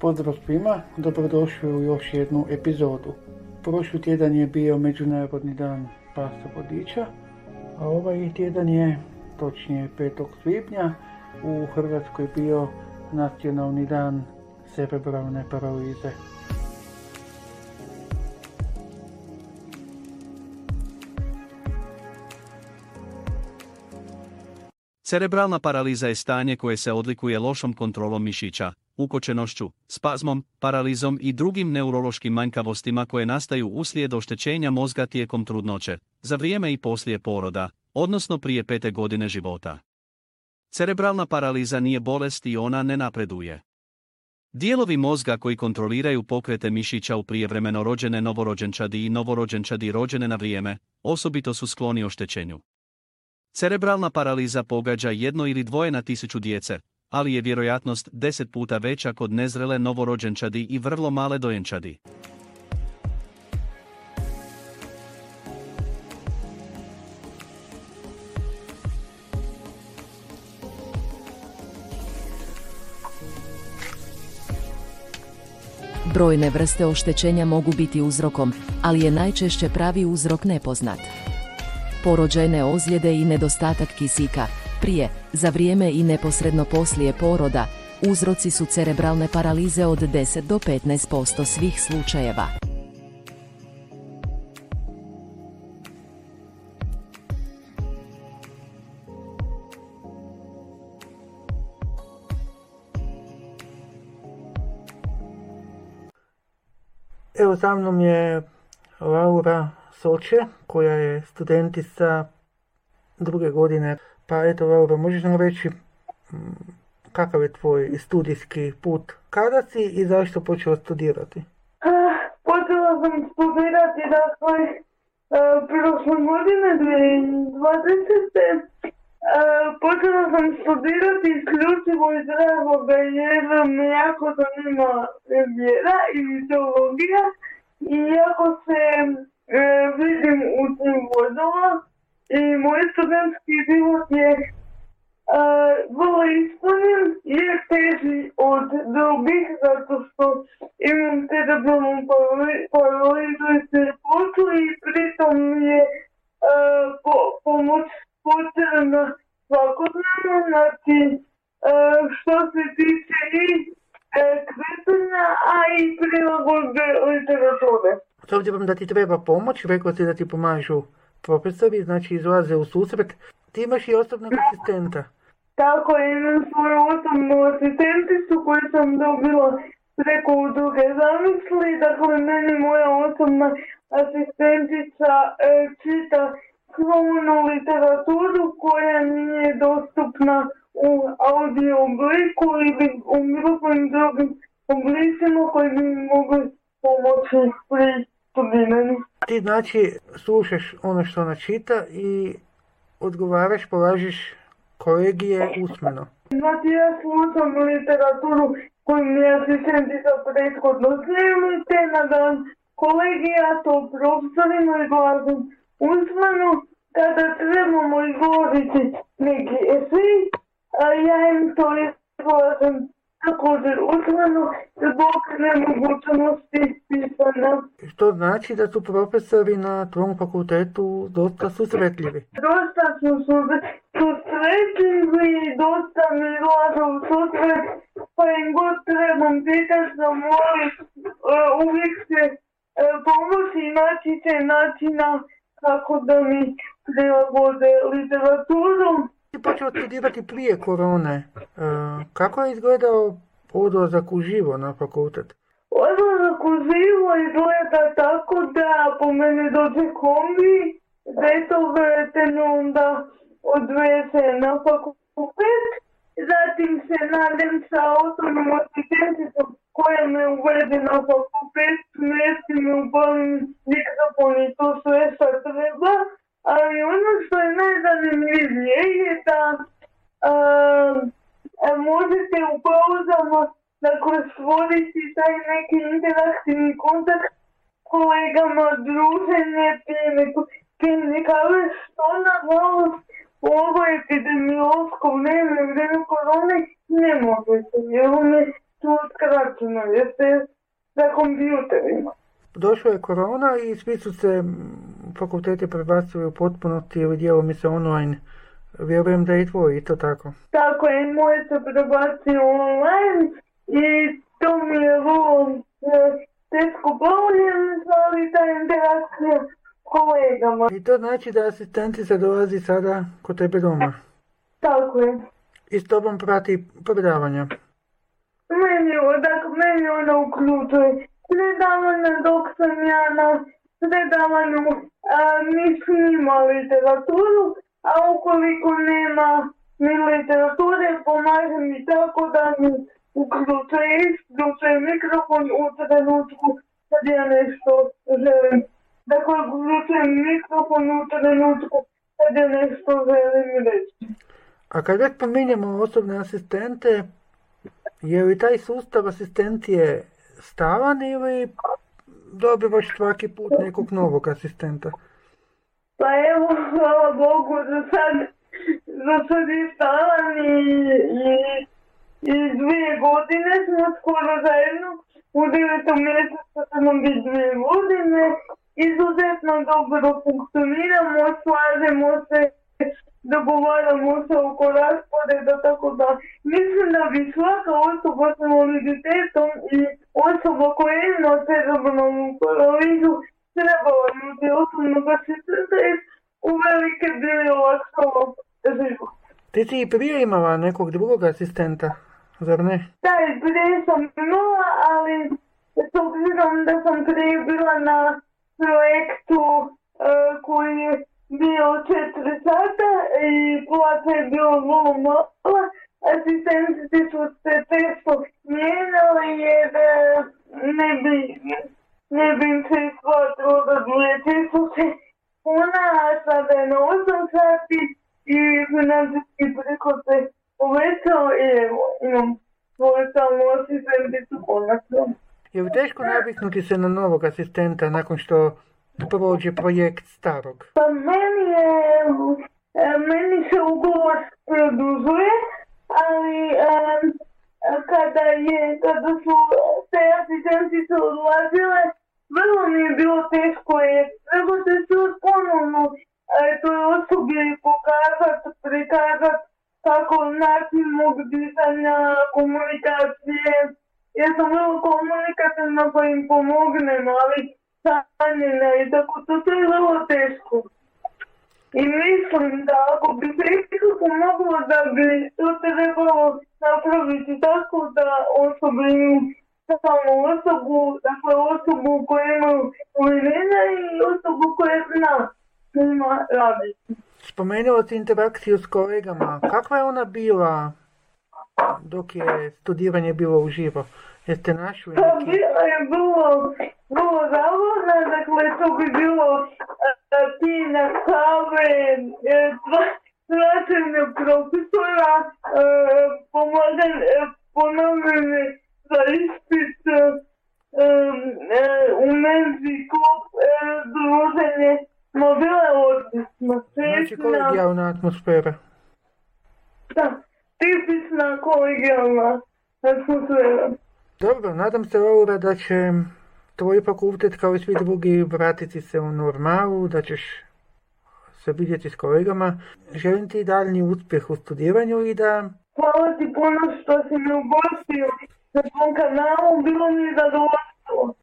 Pozdrav svima, dobrodošli u još jednu epizodu. Prošli tjedan je bio Međunarodni dan pasa vodiča, a ovaj tjedan je, točnije 5. svibnja, u Hrvatskoj bio Nacionalni dan cerebralne paralize. Cerebralna paraliza je stanje koje se odlikuje lošom kontrolom mišića, ukočenošću, spazmom, paralizom i drugim neurološkim manjkavostima koje nastaju uslijed oštećenja mozga tijekom trudnoće, za vrijeme i poslije poroda, odnosno prije pete godine života. Cerebralna paraliza nije bolest i ona ne napreduje. Dijelovi mozga koji kontroliraju pokrete mišića u prijevremeno rođene novorođenčadi i novorođenčadi rođene na vrijeme, osobito su skloni oštećenju. Cerebralna paraliza pogađa jedno ili dvoje na tisuću djece, ali je vjerojatnost deset puta veća kod nezrele novorođenčadi i vrlo male dojenčadi. Brojne vrste oštećenja mogu biti uzrokom, ali je najčešće pravi uzrok nepoznat. Porođajne ozljede i nedostatak kisika, prije, za vrijeme i neposredno poslije poroda, uzroci su cerebralne paralize od 10 do 15% svih slučajeva. Evo za mnom je Laura Soče, koja je studentica druge godine. Pa eto Laura, možeš nam reći kakav je tvoj studijski put? Kada si i zašto počela studirati? Počela sam studirati dakle prošle godine 2020. Počela sam studirati isključivo iz razloga jer me jako zanima vjera i mitologija i jako se vidim u tim vodama i moj studentski život je e, vrlo ispunjen je teži od drugih zato što imam cerebralnu paralizu i cerepotu i pritom je e, po, pomoć potrebna svakodnevno, znači što se tiče i kretanja, a i prilagodbe literature. S obzirom da ti treba pomoć, rekao si da ti pomažu profesori, znači izlaze u susret, ti imaš i osobnog asistenta. Tako, imam svoju osobnu asistenticu koju sam dobila preko udruge zamisli, dakle meni moja osobna asistentica e, čita svu onu literaturu koja nije dostupna u audio obliku ili u bilo drugim oblicima koji bi mogli pomoći pri. Ti znači slušaš ono što ona čita i odgovaraš, polažiš kolegije usmeno. Znači ja slušam literaturu koju mi je asistentica prethodno snimili, te na dan kolegija to profesorima i glazom usmeno kada trebamo izgovoriti neki esej, a ja im to izgovorim također usmeno zbog nemogućnosti pisanja. Što znači da su profesori na tvom fakultetu dosta susretljivi? Dosta su susretljivi, dosta mi glažu susret, pa im god trebam pitati da molim uvijek se pomoći i naći će načina kako da mi prilagode literaturu. прочитав да од Ирак прие короне. Како е изгледал одлазак за живо на факултет? Одлазак за живо изгледа тако да по мене дојде комби, дето веретено онда одвесе на факултет, затим се надем са автономно асистентите која ме уведе на факултет, не си ме убавим никако, ни па тоа што е taj neki interaktivni kontakt s kolegama, druženje, kave, što nažalost u ovoj epidemiološko vrijeme, vrijeme korone ne možete, jer one su skraćeno, jeste za kompjuterima. Došla je korona i svi su se fakulteti prebacili u potpunosti ili djelomice online. Vjerujem da je i tvoj isto tako. Tako je, moje se prebacio online i to mi je vrlo teško provjerim, ali ta interakcija s kolegama. I to znači da asistentica dolazi sada kod tebe doma Tako je. i s tobom prati predavanja. Meni, je- dakle, meni ona uključuje predavanje dok sam ja na predavanju a, mi snima literaturu, a ukoliko nema ni literature, pomaže mi tako da mi uključuje isključuje mikrofon u trenutku kad ja nešto želim. Dakle, uključujem mikrofon u trenutku kad ja nešto želim reći. A kad već pominjemo osobne asistente, je li taj sustav asistencije stalan ili dobivaš svaki put nekog novog asistenta? Pa evo, hvala Bogu, za sad, za sad je stalan i, i, i dvije godine smo skoro zajedno. U devetom mjesecu će nam biti dvije godine. Izuzetno dobro funkcioniramo, slažemo se, dogovaramo se oko rasporeda, tako da mislim da bi svaka osoba s invaliditetom i osoba koja ima cerebralnu paralizu trebala imati osobnog asistenta jer uvelike bi olakšalo život. Ti si i prije imala nekog drugog asistenta, zar ne? Da, i prije sam imala, ali s obzirom da sam prije bila na projektu e, koji je bio četiri sata i plata je bilo vrlo mala, asistenti su se često mijenjali jer e, ne bi, ne bi im se isplatilo da dvije tisuće kuna, a sada je na 8 sati i financijski prihod se povećao i evo, imam samu asistenticu konačno. Je li teško naviknuti se na novog asistenta nakon što prođe projekt starog? Pa meni je, e, meni se ugovor produžuje, ali em, kada je, kada su te asistentice odlazile, vrlo mi je bilo teško jer trebate se ponovno e, toj osobi pokazati, prikazati kako način mog disanja, komunikacije. Ja sam vrlo komunikativna pa im pomognem, ali sanjena i tako to, to je vrlo teško. I mislim da ako bi se ikako moglo da bi to trebalo napraviti tako da osobe imaju samo osobu, dakle osobu koja imaju uvjerenja i osobu koja zna s njima raditi. Spomenula si interakciju s kolegama. Kakva je ona bila dok je studiranje bilo uživo? Jeste našli Pa neki... bila je vrlo, vrlo zabavna, dakle to bi bilo e, pina kave, e, tva- praćenje profesora, e, pomagan, e, ponavljanje za ispit, e, e, u menzi e, druženje, ma bila je odlična, Znači kolegijalna atmosfera. da, tipična kolegijalna atmosfera. Dobro, nadam se Laura da će tvoj fakultet kao i svi drugi vratiti se u normalu, da ćeš se vidjeti s kolegama. Želim ti daljnji uspjeh u studiranju i da Hvala ti puno što si me ugostio na svom kanalu. Bilo mi je zadovoljstvo